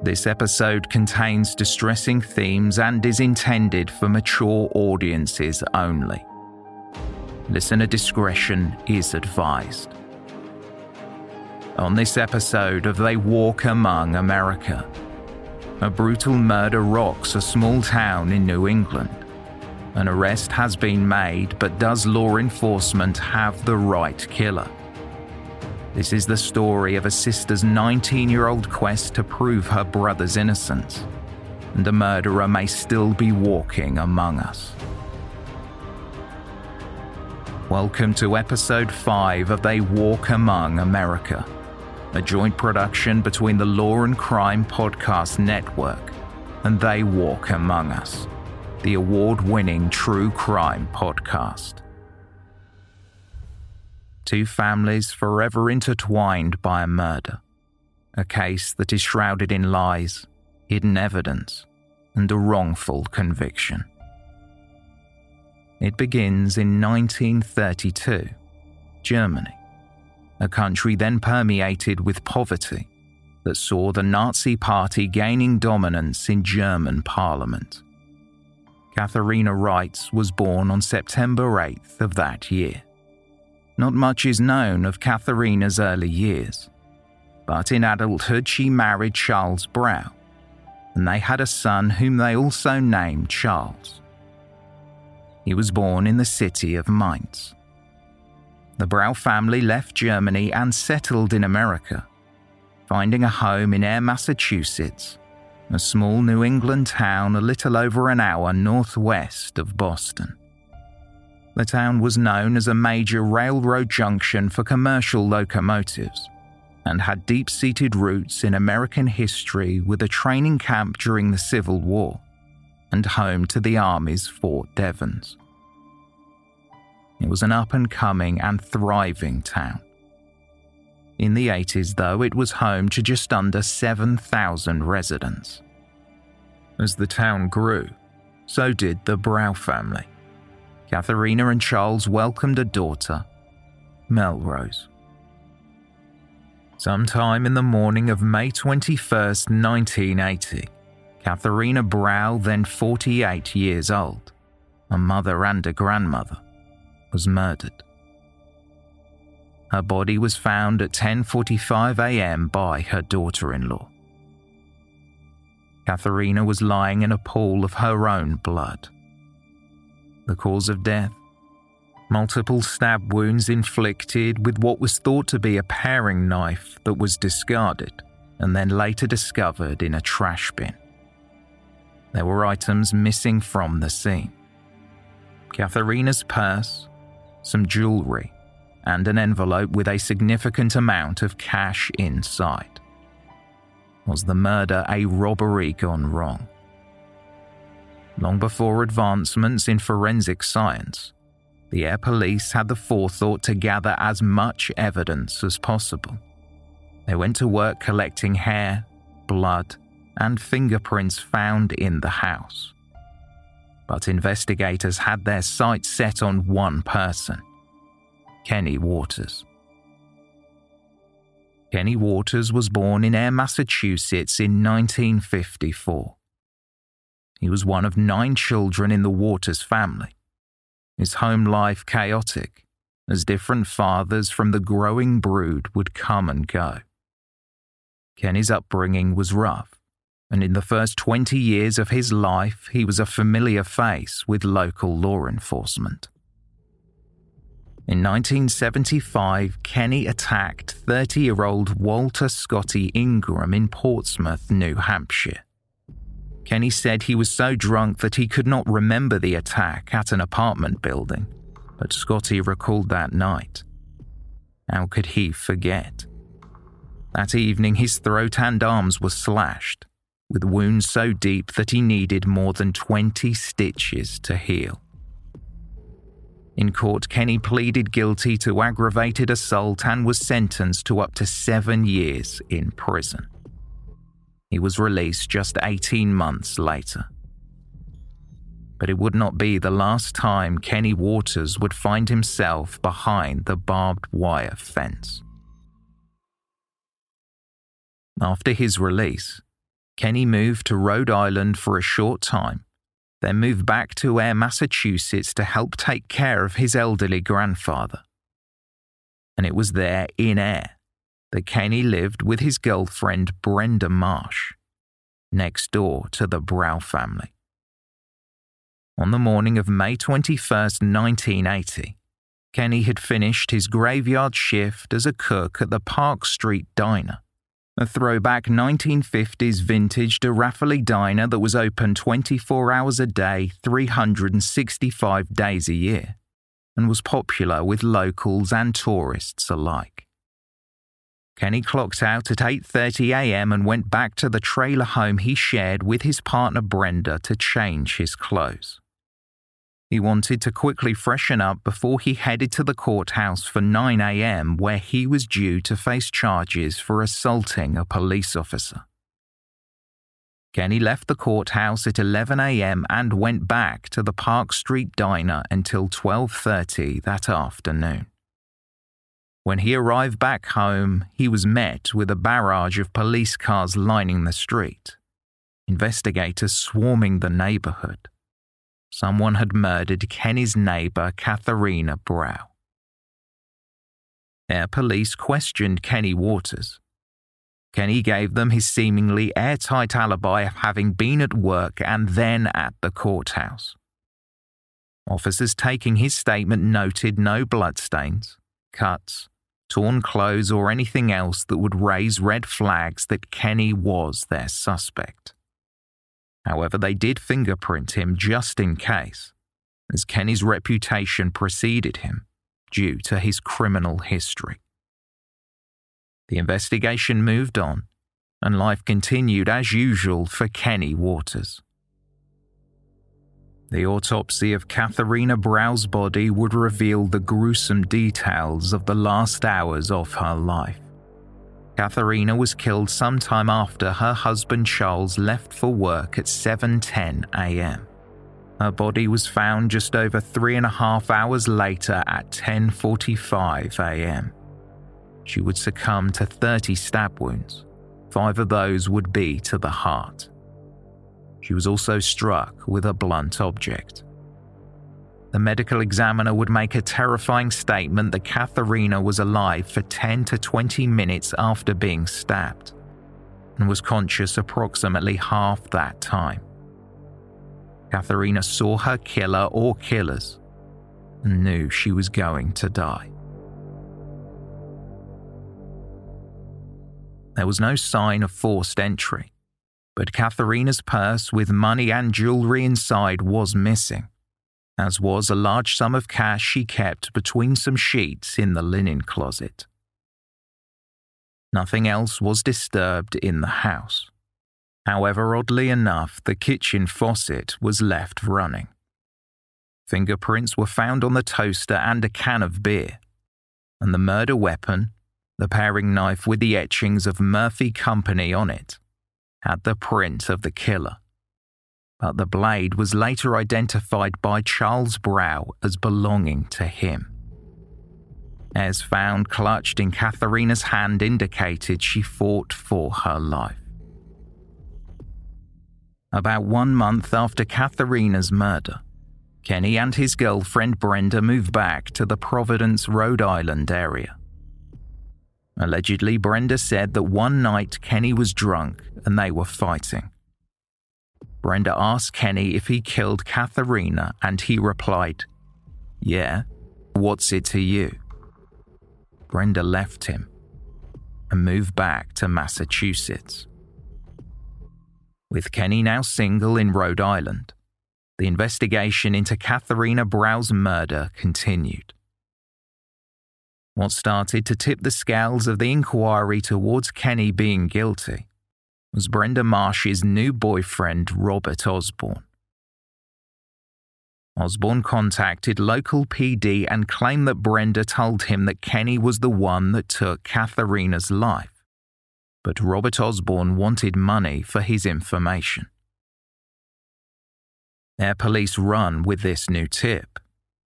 This episode contains distressing themes and is intended for mature audiences only. Listener discretion is advised. On this episode of They Walk Among America, a brutal murder rocks a small town in New England. An arrest has been made, but does law enforcement have the right killer? This is the story of a sister's 19 year old quest to prove her brother's innocence, and a murderer may still be walking among us. Welcome to episode 5 of They Walk Among America, a joint production between the Law and Crime Podcast Network and They Walk Among Us, the award winning true crime podcast two families forever intertwined by a murder. A case that is shrouded in lies, hidden evidence, and a wrongful conviction. It begins in 1932, Germany, a country then permeated with poverty that saw the Nazi Party gaining dominance in German parliament. Katharina Reitz was born on September 8th of that year. Not much is known of Katharina's early years, but in adulthood she married Charles Brow, and they had a son whom they also named Charles. He was born in the city of Mainz. The Brow family left Germany and settled in America, finding a home in Ayer, Massachusetts, a small New England town a little over an hour northwest of Boston. The town was known as a major railroad junction for commercial locomotives and had deep seated roots in American history with a training camp during the Civil War and home to the Army's Fort Devens. It was an up and coming and thriving town. In the 80s, though, it was home to just under 7,000 residents. As the town grew, so did the Brow family. Katharina and Charles welcomed a daughter, Melrose. Sometime in the morning of May 21, 1980, Katharina Brow, then 48 years old, a mother and a grandmother, was murdered. Her body was found at 10:45 a.m. by her daughter-in-law. Katharina was lying in a pool of her own blood the cause of death. Multiple stab wounds inflicted with what was thought to be a paring knife that was discarded and then later discovered in a trash bin. There were items missing from the scene Katharina's purse, some jewellery, and an envelope with a significant amount of cash inside. Was the murder a robbery gone wrong? Long before advancements in forensic science, the Ayer Police had the forethought to gather as much evidence as possible. They went to work collecting hair, blood, and fingerprints found in the house. But investigators had their sights set on one person Kenny Waters. Kenny Waters was born in Ayer, Massachusetts in 1954. He was one of nine children in the Waters family. His home life chaotic, as different fathers from the growing brood would come and go. Kenny's upbringing was rough, and in the first 20 years of his life, he was a familiar face with local law enforcement. In 1975, Kenny attacked 30 year old Walter Scotty Ingram in Portsmouth, New Hampshire. Kenny said he was so drunk that he could not remember the attack at an apartment building, but Scotty recalled that night. How could he forget? That evening, his throat and arms were slashed, with wounds so deep that he needed more than 20 stitches to heal. In court, Kenny pleaded guilty to aggravated assault and was sentenced to up to seven years in prison. He was released just 18 months later. But it would not be the last time Kenny Waters would find himself behind the barbed wire fence. After his release, Kenny moved to Rhode Island for a short time, then moved back to Ayer, Massachusetts to help take care of his elderly grandfather. And it was there in Ayer that Kenny lived with his girlfriend Brenda Marsh, next door to the Brow family. On the morning of May 21, 1980, Kenny had finished his graveyard shift as a cook at the Park Street Diner a throwback 1950s vintage DeRaffele diner that was open 24 hours a day, 365 days a year, and was popular with locals and tourists alike. Kenny clocked out at 8:30 a.m. and went back to the trailer home he shared with his partner Brenda to change his clothes. He wanted to quickly freshen up before he headed to the courthouse for 9 a.m., where he was due to face charges for assaulting a police officer. Kenny left the courthouse at 11 a.m. and went back to the Park Street diner until 12:30 that afternoon. When he arrived back home, he was met with a barrage of police cars lining the street, investigators swarming the neighborhood someone had murdered Kenny's neighbor, Katharina Brow. Ayer police questioned Kenny Waters. Kenny gave them his seemingly airtight alibi of having been at work and then at the courthouse. Officers taking his statement noted no bloodstains, cuts, torn clothes, or anything else that would raise red flags that Kenny was their suspect. However, they did fingerprint him just in case, as Kenny's reputation preceded him due to his criminal history. The investigation moved on, and life continued as usual for Kenny Waters. The autopsy of Katharina Brow's body would reveal the gruesome details of the last hours of her life. Katharina was killed sometime after her husband Charles left for work at 7:10 a.m. Her body was found just over three and a half hours later at 10:45 a.m. She would succumb to 30 stab wounds. Five of those would be to the heart. She was also struck with a blunt object. The medical examiner would make a terrifying statement that Katharina was alive for 10 to 20 minutes after being stabbed and was conscious approximately half that time. Katharina saw her killer or killers and knew she was going to die. There was no sign of forced entry, but Katharina's purse with money and jewellery inside was missing as was a large sum of cash she kept between some sheets in the linen closet. Nothing else was disturbed in the house. However, oddly enough, the kitchen faucet was left running. Fingerprints were found on the toaster and a can of beer, and the murder weapon, the paring knife with the etchings of Murphy Company on it, had the print of the killer but the blade was later identified by Charles Brow as belonging to him. As found clutched in Katharina's hand indicated she fought for her life. About one month after Katharina's murder, Kenny and his girlfriend Brenda moved back to the Providence, Rhode Island area. Allegedly, Brenda said that one night Kenny was drunk and they were fighting. Brenda asked Kenny if he killed Katharina, and he replied, Yeah, what's it to you? Brenda left him and moved back to Massachusetts. With Kenny now single in Rhode Island, the investigation into Katharina Brow's murder continued. What started to tip the scales of the inquiry towards Kenny being guilty was Brenda Marsh's new boyfriend, Robert Osborne. Osborne contacted local PD and claimed that Brenda told him that Kenny was the one that took Katharina's life. But Robert Osborne wanted money for his information. Ayer police run with this new tip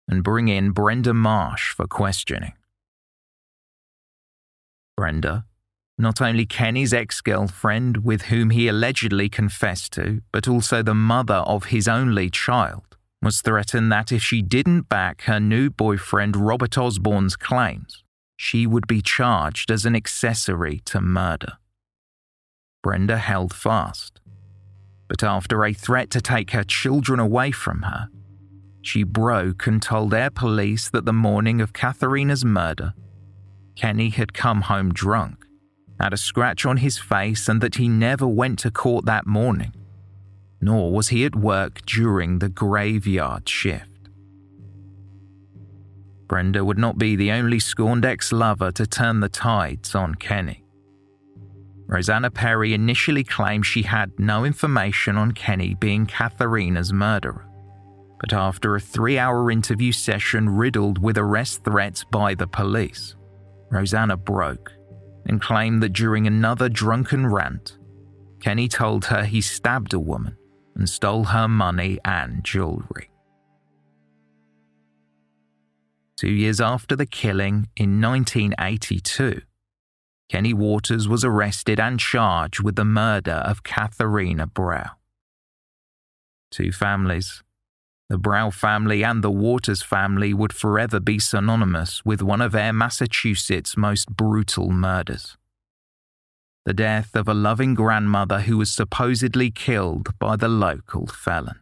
and bring in Brenda Marsh for questioning. Brenda, not only Kenny's ex girlfriend with whom he allegedly confessed to, but also the mother of his only child, was threatened that if she didn't back her new boyfriend Robert Osborne's claims, she would be charged as an accessory to murder. Brenda held fast, but after a threat to take her children away from her, she broke and told Ayer police that the morning of Katharina's murder, Kenny had come home drunk, had a scratch on his face, and that he never went to court that morning, nor was he at work during the graveyard shift. Brenda would not be the only scorned ex lover to turn the tides on Kenny. Rosanna Perry initially claimed she had no information on Kenny being Katharina's murderer. But after a three hour interview session riddled with arrest threats by the police, Rosanna broke and claimed that during another drunken rant, Kenny told her he stabbed a woman and stole her money and jewelry. Two years after the killing in 1982, Kenny Waters was arrested and charged with the murder of Katharina Brow. Two families, the Brow family and the Waters family, would forever be synonymous with one of Ayer Massachusetts' most brutal murders. The death of a loving grandmother who was supposedly killed by the local felon.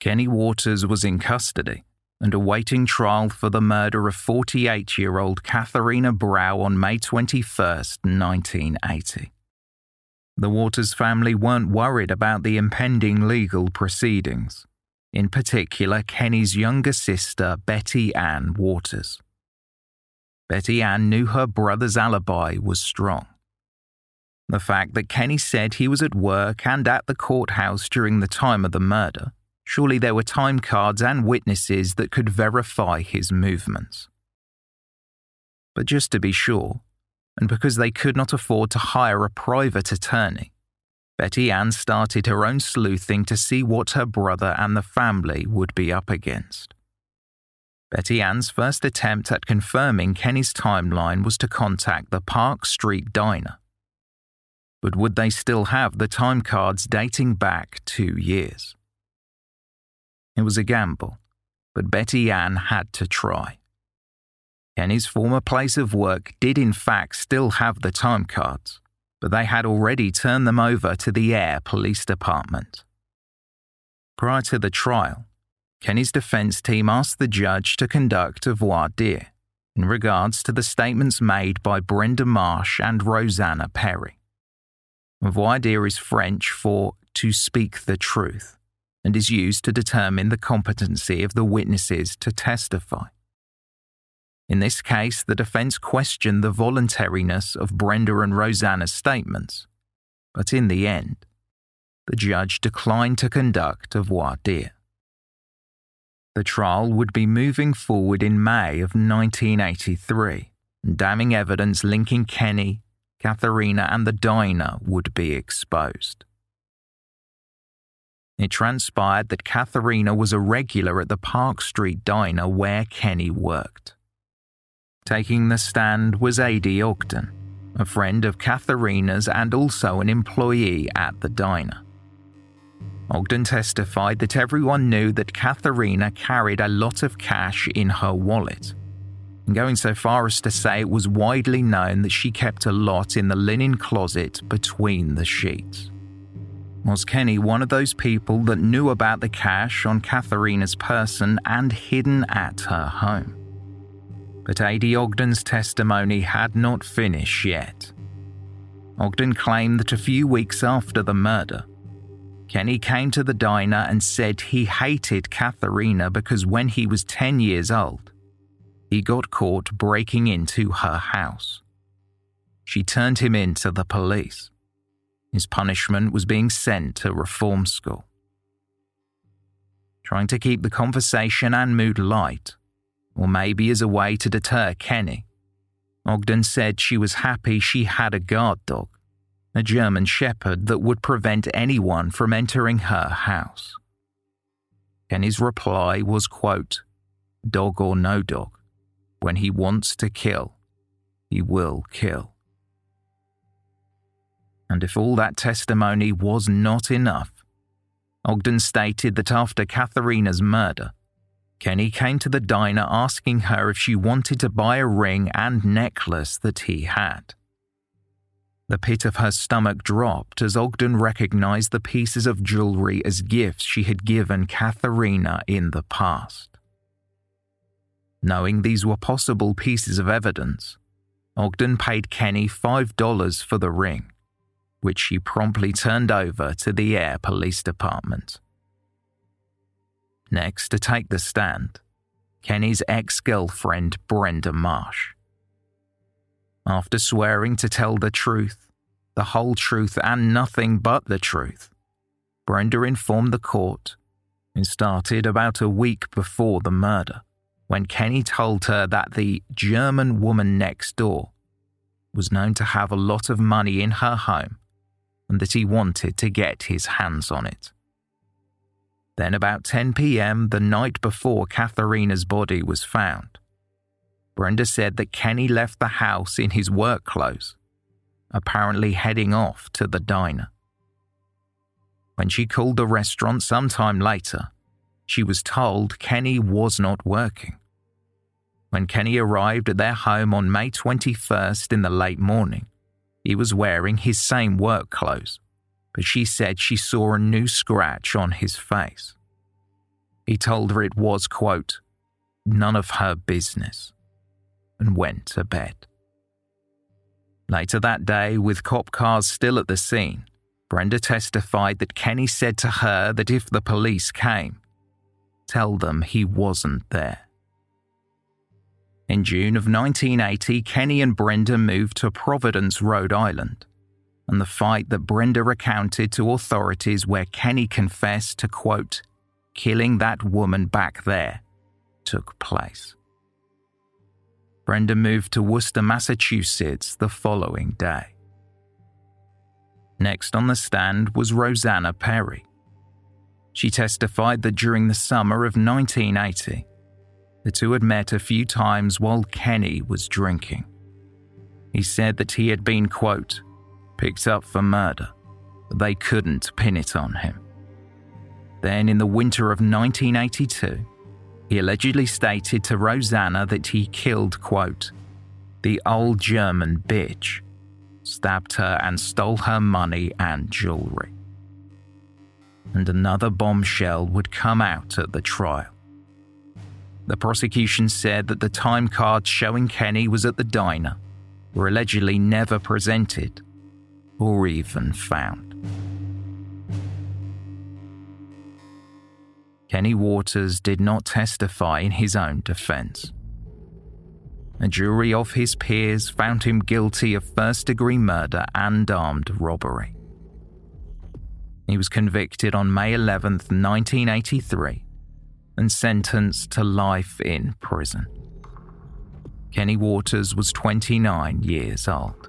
Kenny Waters was in custody and awaiting trial for the murder of 48 year old Katharina Brow on May 21, 1980. The Waters family weren't worried about the impending legal proceedings, in particular, Kenny's younger sister, Betty Ann Waters. Betty Ann knew her brother's alibi was strong. The fact that Kenny said he was at work and at the courthouse during the time of the murder Surely there were time cards and witnesses that could verify his movements. But just to be sure, and because they could not afford to hire a private attorney, Betty Ann started her own sleuthing to see what her brother and the family would be up against. Betty Ann's first attempt at confirming Kenny's timeline was to contact the Park Street Diner. But would they still have the time cards dating back two years? It was a gamble, but Betty Ann had to try. Kenny's former place of work did, in fact, still have the time cards, but they had already turned them over to the Ayer Police Department. Prior to the trial, Kenny's defense team asked the judge to conduct a voir dire in regards to the statements made by Brenda Marsh and Rosanna Perry. Voir dire is French for to speak the truth and is used to determine the competency of the witnesses to testify. In this case, the defense questioned the voluntariness of Brenda and Rosanna's statements, but in the end, the judge declined to conduct a voir dire. The trial would be moving forward in May of 1983, and damning evidence linking Kenny, Katharina, and the diner would be exposed. It transpired that Katharina was a regular at the Park Street diner where Kenny worked. Taking the stand was A.D. Ogden, a friend of Katharina's and also an employee at the diner. Ogden testified that everyone knew that Katharina carried a lot of cash in her wallet, going so far as to say it was widely known that she kept a lot in the linen closet between the sheets. Was Kenny one of those people that knew about the cash on Katharina's person and hidden at her home? But A.D. Ogden's testimony had not finished yet. Ogden claimed that a few weeks after the murder, Kenny came to the diner and said he hated Katharina because when he was 10 years old, he got caught breaking into her house. She turned him in to the police. His punishment was being sent to reform school. Trying to keep the conversation and mood light, or maybe as a way to deter Kenny, Ogden said she was happy she had a guard dog, a German shepherd that would prevent anyone from entering her house. Kenny's reply was, quote, dog or no dog, when he wants to kill, he will kill. And if all that testimony was not enough, Ogden stated that after Katharina's murder, Kenny came to the diner asking her if she wanted to buy a ring and necklace that he had. The pit of her stomach dropped as Ogden recognized the pieces of jewelry as gifts she had given Katharina in the past. Knowing these were possible pieces of evidence, Ogden paid Kenny $5 for the ring which she promptly turned over to the Ayer Police Department. Next to take the stand, Kenny's ex girlfriend Brenda Marsh. After swearing to tell the truth, the whole truth, and nothing but the truth, Brenda informed the court it started about a week before the murder when Kenny told her that the German woman next door was known to have a lot of money in her home and that he wanted to get his hands on it. Then, about 10 pm, the night before Katharina's body was found, Brenda said that Kenny left the house in his work clothes, apparently heading off to the diner. When she called the restaurant sometime later, she was told Kenny was not working. When Kenny arrived at their home on May 21st in the late morning, he was wearing his same work clothes, but she said she saw a new scratch on his face. He told her it was, quote, none of her business, and went to bed. Later that day, with cop cars still at the scene, Brenda testified that Kenny said to her that if the police came, tell them he wasn't there. In June of 1980, Kenny and Brenda moved to Providence, Rhode Island, and the fight that Brenda recounted to authorities where Kenny confessed to, quote, killing that woman back there took place. Brenda moved to Worcester, Massachusetts the following day. Next on the stand was Rosanna Perry. She testified that during the summer of 1980, the two had met a few times while Kenny was drinking. He said that he had been, quote, picked up for murder, but they couldn't pin it on him. Then, in the winter of 1982, he allegedly stated to Rosanna that he killed, quote, the old German bitch, stabbed her and stole her money and jewelry. And another bombshell would come out at the trial. The prosecution said that the time cards showing Kenny was at the diner were allegedly never presented or even found. Kenny Waters did not testify in his own defense. A jury of his peers found him guilty of first degree murder and armed robbery. He was convicted on May 11, 1983, and sentenced to life in prison. Kenny Waters was 29 years old.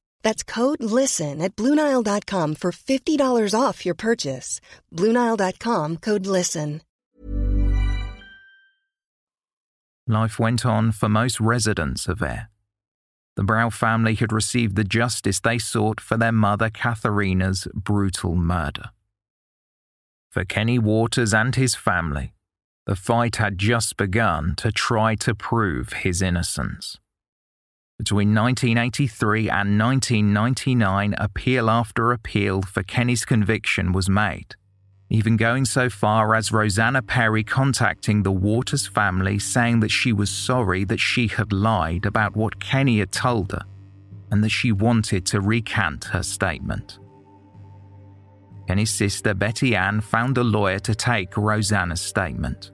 That's code LISTEN at Bluenile.com for $50 off your purchase. Bluenile.com code LISTEN. Life went on for most residents of Ayer. The Brow family had received the justice they sought for their mother Katharina's brutal murder. For Kenny Waters and his family, the fight had just begun to try to prove his innocence. Between 1983 and 1999, appeal after appeal for Kenny's conviction was made, even going so far as Rosanna Perry contacting the Waters family saying that she was sorry that she had lied about what Kenny had told her and that she wanted to recant her statement. Kenny's sister Betty Ann found a lawyer to take Rosanna's statement.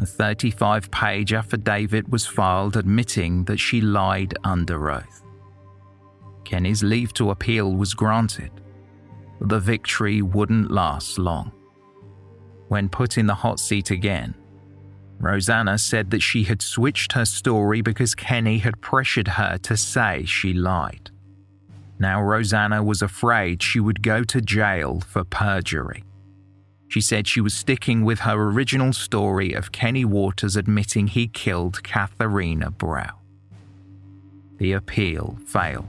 A 35 page affidavit was filed admitting that she lied under oath. Kenny's leave to appeal was granted, but the victory wouldn't last long. When put in the hot seat again, Rosanna said that she had switched her story because Kenny had pressured her to say she lied. Now Rosanna was afraid she would go to jail for perjury. She said she was sticking with her original story of Kenny Waters admitting he killed Katharina Brow. The appeal failed.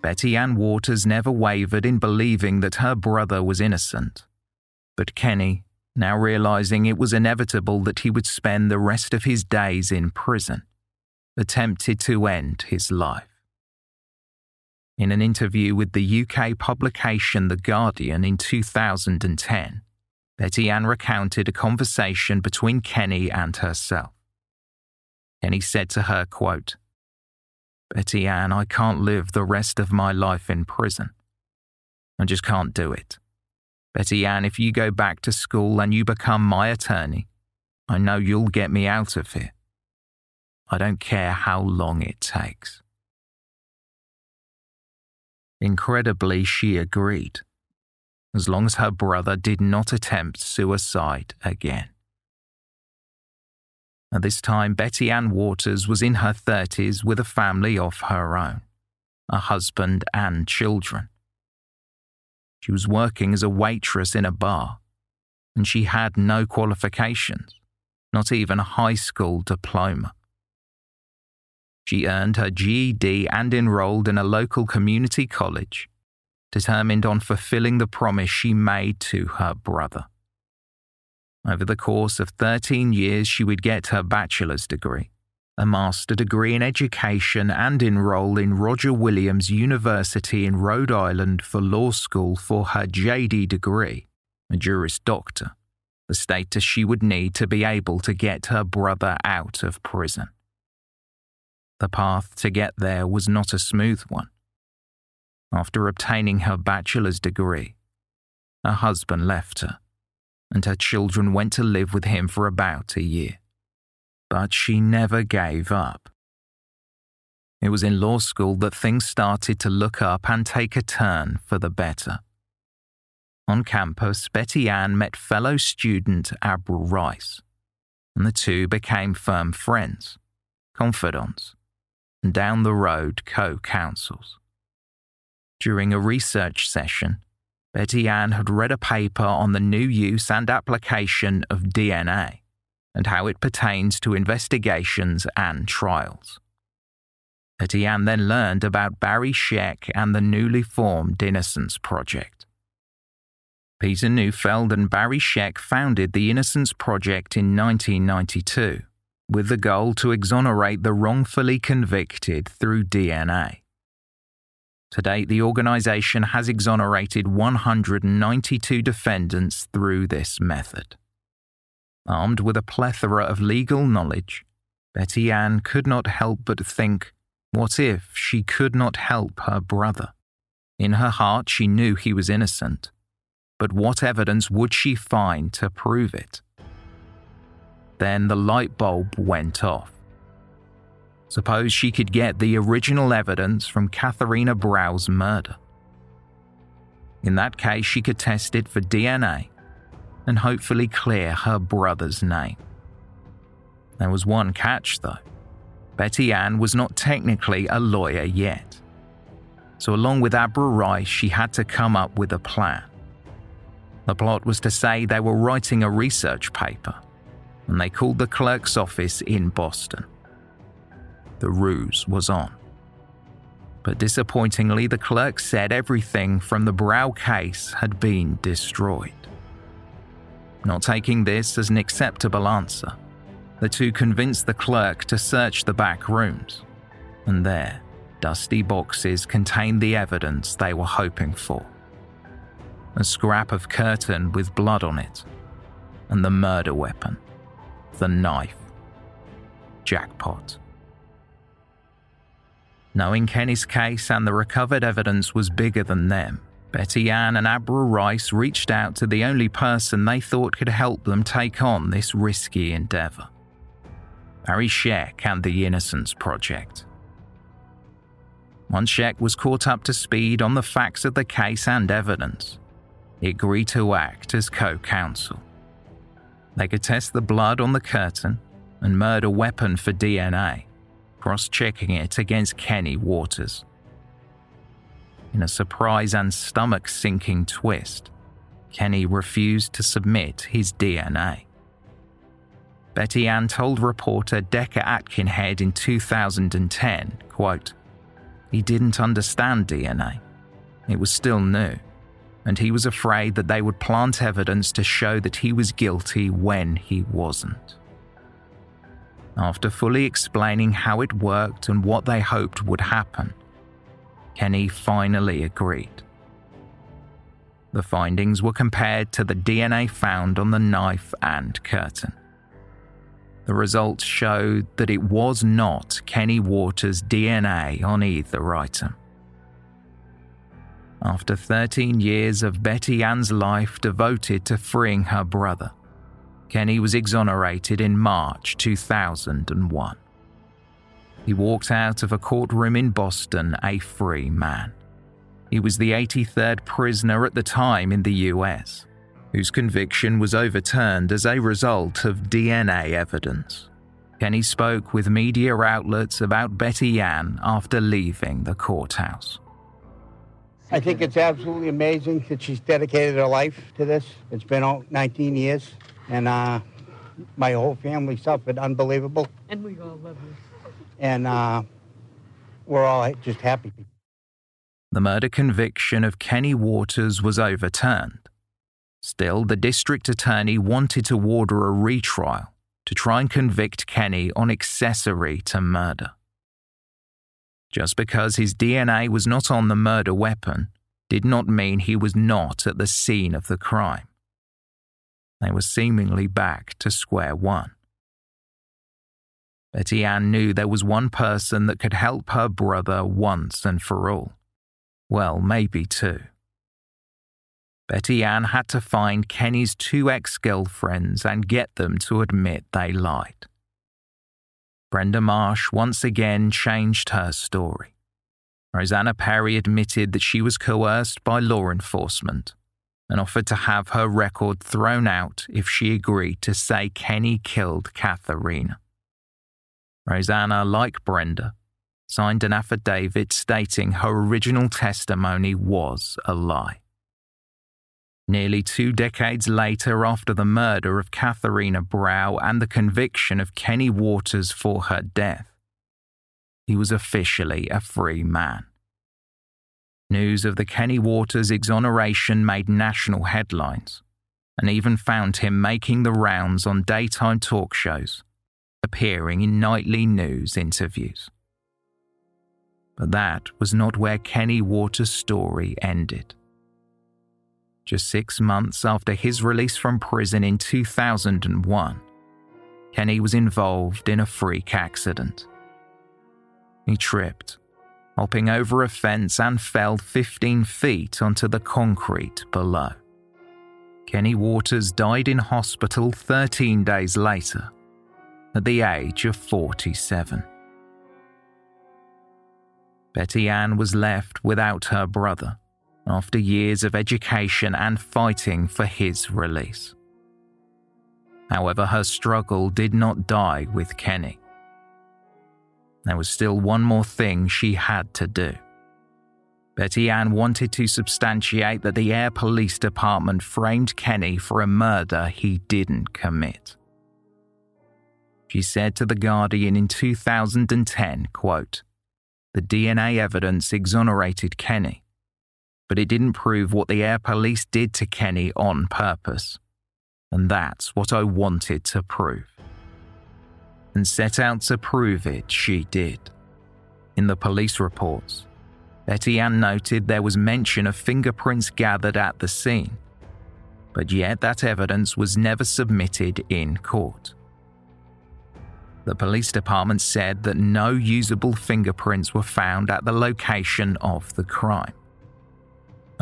Betty Ann Waters never wavered in believing that her brother was innocent. But Kenny, now realizing it was inevitable that he would spend the rest of his days in prison, attempted to end his life. In an interview with the UK publication The Guardian in 2010, Betty Ann recounted a conversation between Kenny and herself. Kenny said to her, quote, Betty Ann, I can't live the rest of my life in prison. I just can't do it. Betty Ann, if you go back to school and you become my attorney, I know you'll get me out of here. I don't care how long it takes. Incredibly, she agreed, as long as her brother did not attempt suicide again. At this time, Betty Ann Waters was in her 30s with a family of her own, a husband and children. She was working as a waitress in a bar, and she had no qualifications, not even a high school diploma. She earned her GED and enrolled in a local community college, determined on fulfilling the promise she made to her brother. Over the course of 13 years, she would get her bachelor's degree, a master degree in education, and enroll in Roger Williams University in Rhode Island for law school for her JD degree, a Juris Doctor, the status she would need to be able to get her brother out of prison. The path to get there was not a smooth one. After obtaining her bachelor's degree, her husband left her, and her children went to live with him for about a year. But she never gave up. It was in law school that things started to look up and take a turn for the better. On campus, Betty Ann met fellow student Abra Rice, and the two became firm friends, confidants, and down the road co counsels. During a research session, Betty Ann had read a paper on the new use and application of DNA and how it pertains to investigations and trials. Betty Ann then learned about Barry Scheck and the newly formed Innocence Project. Peter Neufeld and Barry Scheck founded the Innocence Project in 1992 with the goal to exonerate the wrongfully convicted through DNA. To date, the organisation has exonerated 192 defendants through this method. Armed with a plethora of legal knowledge, Betty Ann could not help but think what if she could not help her brother? In her heart, she knew he was innocent. But what evidence would she find to prove it? Then the light bulb went off. Suppose she could get the original evidence from Katharina Brow's murder. In that case, she could test it for DNA and hopefully clear her brother's name. There was one catch, though. Betty Ann was not technically a lawyer yet. So, along with Abra Rice, she had to come up with a plan. The plot was to say they were writing a research paper, and they called the clerk's office in Boston the ruse was on. But disappointingly, the clerk said everything from the brow case had been destroyed. Not taking this as an acceptable answer, the two convinced the clerk to search the back rooms, and there, dusty boxes contained the evidence they were hoping for a scrap of curtain with blood on it, and the murder weapon, the knife. Jackpot. Knowing Kenny's case and the recovered evidence was bigger than them, Betty Ann and Abra Rice reached out to the only person they thought could help them take on this risky endeavour Barry Scheck and the Innocence Project. Once Scheck was caught up to speed on the facts of the case and evidence, he agreed to act as co counsel. They could test the blood on the curtain and murder weapon for DNA cross checking it against Kenny Waters. In a surprise and stomach sinking twist, Kenny refused to submit his DNA. Betty Ann told reporter Decca Aitkenhead in 2010, quote, He didn't understand DNA. It was still new, and he was afraid that they would plant evidence to show that he was guilty when he wasn't. After fully explaining how it worked and what they hoped would happen, Kenny finally agreed. The findings were compared to the DNA found on the knife and curtain. The results showed that it was not Kenny Waters' DNA on either item. After 13 years of Betty Ann's life devoted to freeing her brother, Kenny was exonerated in March 2001. He walked out of a courtroom in Boston a free man. He was the 83rd prisoner at the time in the US, whose conviction was overturned as a result of DNA evidence. Kenny spoke with media outlets about Betty Ann after leaving the courthouse. I think it's absolutely amazing that she's dedicated her life to this. It's been 19 years and uh, my whole family suffered unbelievable. And we all love you. And uh, we're all just happy. The murder conviction of Kenny Waters was overturned. Still, the district attorney wanted to order a retrial to try and convict Kenny on accessory to murder. Just because his DNA was not on the murder weapon did not mean he was not at the scene of the crime they were seemingly back to square one. Betty Ann knew there was one person that could help her brother once and for all. Well, maybe two. Betty Ann had to find Kenny's two ex girlfriends and get them to admit they lied. Brenda Marsh once again changed her story. Rosanna Perry admitted that she was coerced by law enforcement and offered to have her record thrown out if she agreed to say Kenny killed Katharina. Rosanna, like Brenda, signed an affidavit stating her original testimony was a lie. Nearly two decades later, after the murder of Katharina Brow and the conviction of Kenny Waters for her death, he was officially a free man. News of the Kenny Waters exoneration made national headlines and even found him making the rounds on daytime talk shows, appearing in nightly news interviews. But that was not where Kenny Waters' story ended. Just six months after his release from prison in 2001, Kenny was involved in a freak accident. He tripped hopping over a fence and fell 15 feet onto the concrete below. Kenny Waters died in hospital 13 days later, at the age of 47. Betty Ann was left without her brother after years of education and fighting for his release. However, her struggle did not die with Kenny. There was still one more thing she had to do. Betty Ann wanted to substantiate that the Ayer Police Department framed Kenny for a murder he didn't commit. She said to The Guardian in 2010, quote, The DNA evidence exonerated Kenny, but it didn't prove what the Ayer Police did to Kenny on purpose. And that's what I wanted to prove and set out to prove it she did. In the police reports, Betty Ann noted there was mention of fingerprints gathered at the scene, but yet that evidence was never submitted in court. The police department said that no usable fingerprints were found at the location of the crime.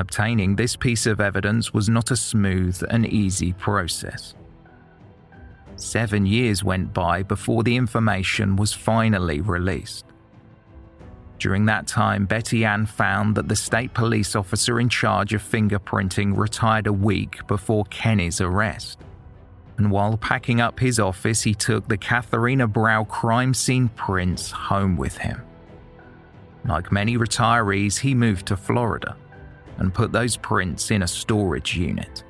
Obtaining this piece of evidence was not a smooth and easy process. Seven years went by before the information was finally released. During that time, Betty Ann found that the state police officer in charge of fingerprinting retired a week before Kenny's arrest. And while packing up his office, he took the Katharina Brow crime scene prints home with him. Like many retirees, he moved to Florida and put those prints in a storage unit.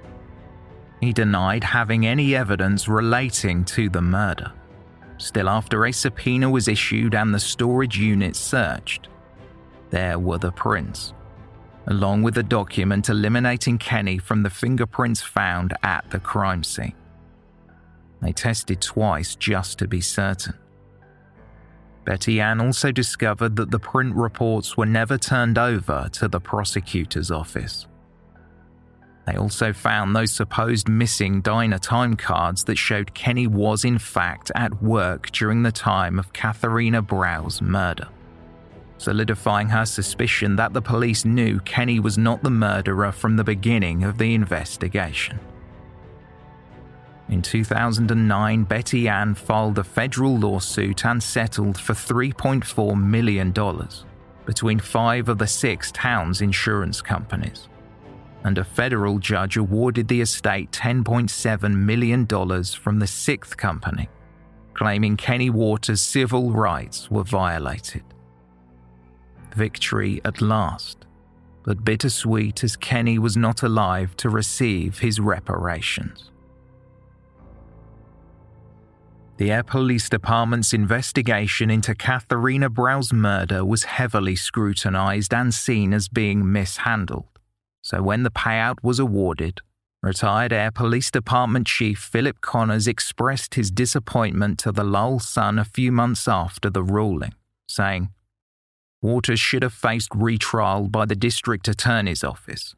He denied having any evidence relating to the murder. Still, after a subpoena was issued and the storage unit searched, there were the prints, along with a document eliminating Kenny from the fingerprints found at the crime scene. They tested twice just to be certain. Betty Ann also discovered that the print reports were never turned over to the prosecutor's office. They also found those supposed missing diner time cards that showed Kenny was in fact at work during the time of Katharina Brow's murder, solidifying her suspicion that the police knew Kenny was not the murderer from the beginning of the investigation. In 2009, Betty Ann filed a federal lawsuit and settled for $3.4 million between five of the six town's insurance companies and a federal judge awarded the estate $10.7 million from the sixth company, claiming Kenny Waters' civil rights were violated. Victory at last, but bittersweet as Kenny was not alive to receive his reparations. The Ayer Police Department's investigation into Katharina Brow's murder was heavily scrutinized and seen as being mishandled. So when the payout was awarded, retired Ayer Police Department Chief Philip Connors expressed his disappointment to the Lowell Sun a few months after the ruling, saying, Waters should have faced retrial by the District Attorney's Office.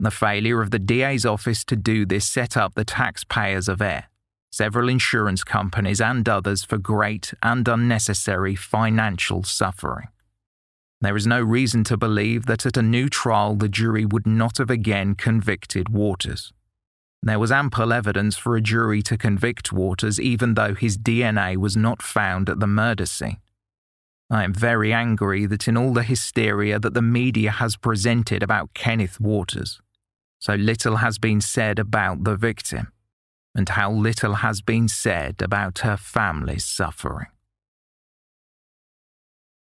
The failure of the DA's office to do this set up the taxpayers of Ayer, several insurance companies, and others for great and unnecessary financial suffering. There is no reason to believe that at a new trial the jury would not have again convicted Waters. There was ample evidence for a jury to convict Waters even though his DNA was not found at the murder scene. I am very angry that in all the hysteria that the media has presented about Kenneth Waters, so little has been said about the victim, and how little has been said about her family's suffering.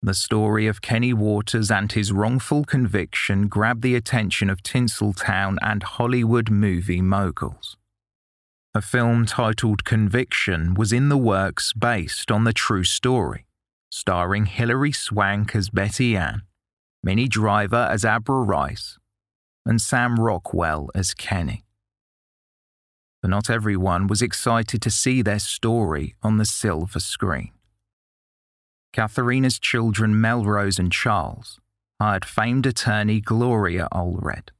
The story of Kenny Waters and his wrongful conviction grabbed the attention of Tinseltown and Hollywood movie moguls. A film titled Conviction was in the works based on the true story, starring Hilary Swank as Betty Ann, Minnie Driver as Abra Rice, and Sam Rockwell as Kenny. But not everyone was excited to see their story on the silver screen. Katharina's children, Melrose and Charles, hired famed attorney Gloria Allred.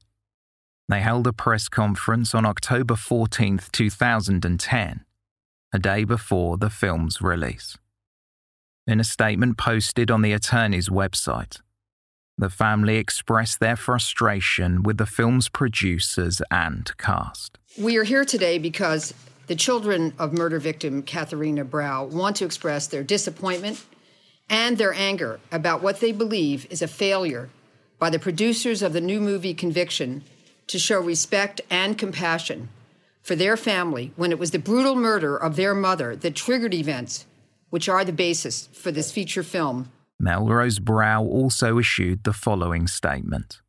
They held a press conference on October 14, 2010, a day before the film's release. In a statement posted on the attorney's website, the family expressed their frustration with the film's producers and cast. We are here today because the children of murder victim Katharina Brow want to express their disappointment and their anger about what they believe is a failure by the producers of the new movie Conviction to show respect and compassion for their family when it was the brutal murder of their mother that triggered events which are the basis for this feature film Melrose Brow also issued the following statement,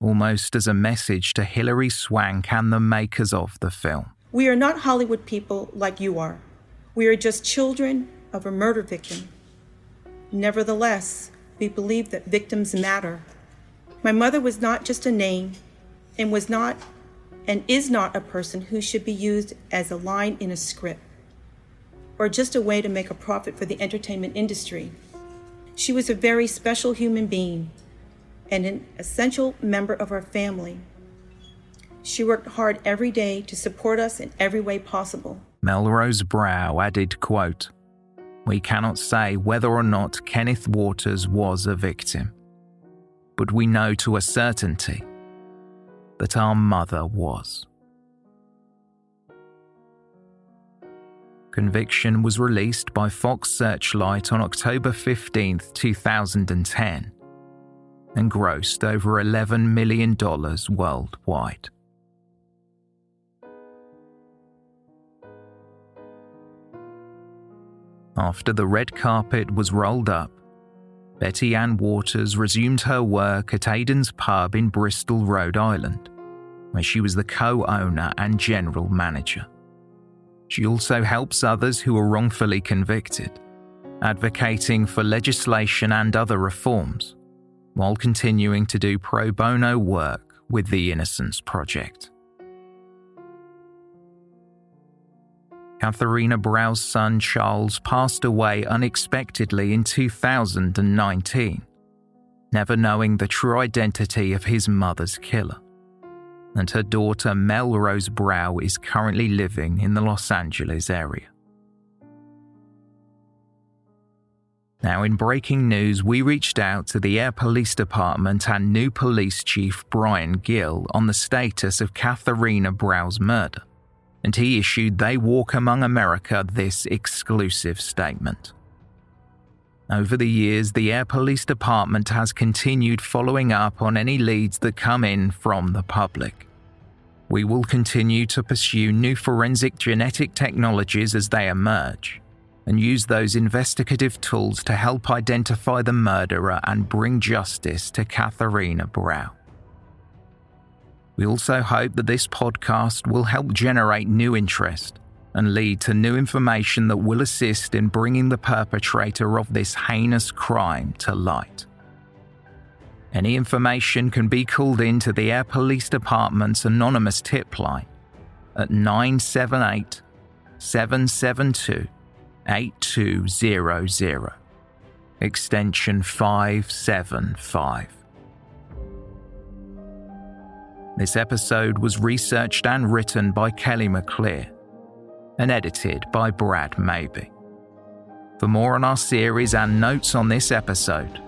almost as a message to Hilary Swank and the makers of the film. We are not Hollywood people like you are. We are just children of a murder victim. Nevertheless, we believe that victims matter. My mother was not just a name and was not and is not a person who should be used as a line in a script or just a way to make a profit for the entertainment industry. She was a very special human being and an essential member of our family. She worked hard every day to support us in every way possible. Melrose Brow added, quote, We cannot say whether or not Kenneth Waters was a victim, but we know to a certainty that our mother was. Conviction was released by Fox Searchlight on October 15, 2010, and grossed over $11 million worldwide. After the red carpet was rolled up, Betty Ann Waters resumed her work at Aidan's Pub in Bristol, Rhode Island, where she was the co owner and general manager. She also helps others who are wrongfully convicted, advocating for legislation and other reforms, while continuing to do pro bono work with the Innocence Project. Katharina Brow's son Charles passed away unexpectedly in 2019, never knowing the true identity of his mother's killer and her daughter Melrose Brow is currently living in the Los Angeles area. Now, in breaking news, we reached out to the Ayer Police Department and new police chief Brian Gill on the status of Katharina Brow's murder, and he issued They Walk Among America this exclusive statement. Over the years, the Ayer Police Department has continued following up on any leads that come in from the public. We will continue to pursue new forensic genetic technologies as they emerge and use those investigative tools to help identify the murderer and bring justice to Katharina Brow. We also hope that this podcast will help generate new interest and lead to new information that will assist in bringing the perpetrator of this heinous crime to light. Any information can be called in to the Ayer Police Department's anonymous tip line at 978 772 8200, extension 575. This episode was researched and written by Kelly McLear and edited by Brad Maybe. For more on our series and notes on this episode,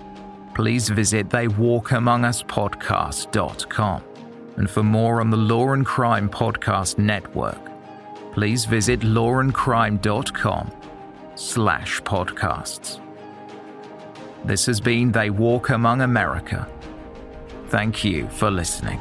please visit theywalkamonguspodcast.com. And for more on the Law and Crime Podcast Network, please visit lawandcrime.com slash podcasts. This has been They Walk Among America. Thank you for listening.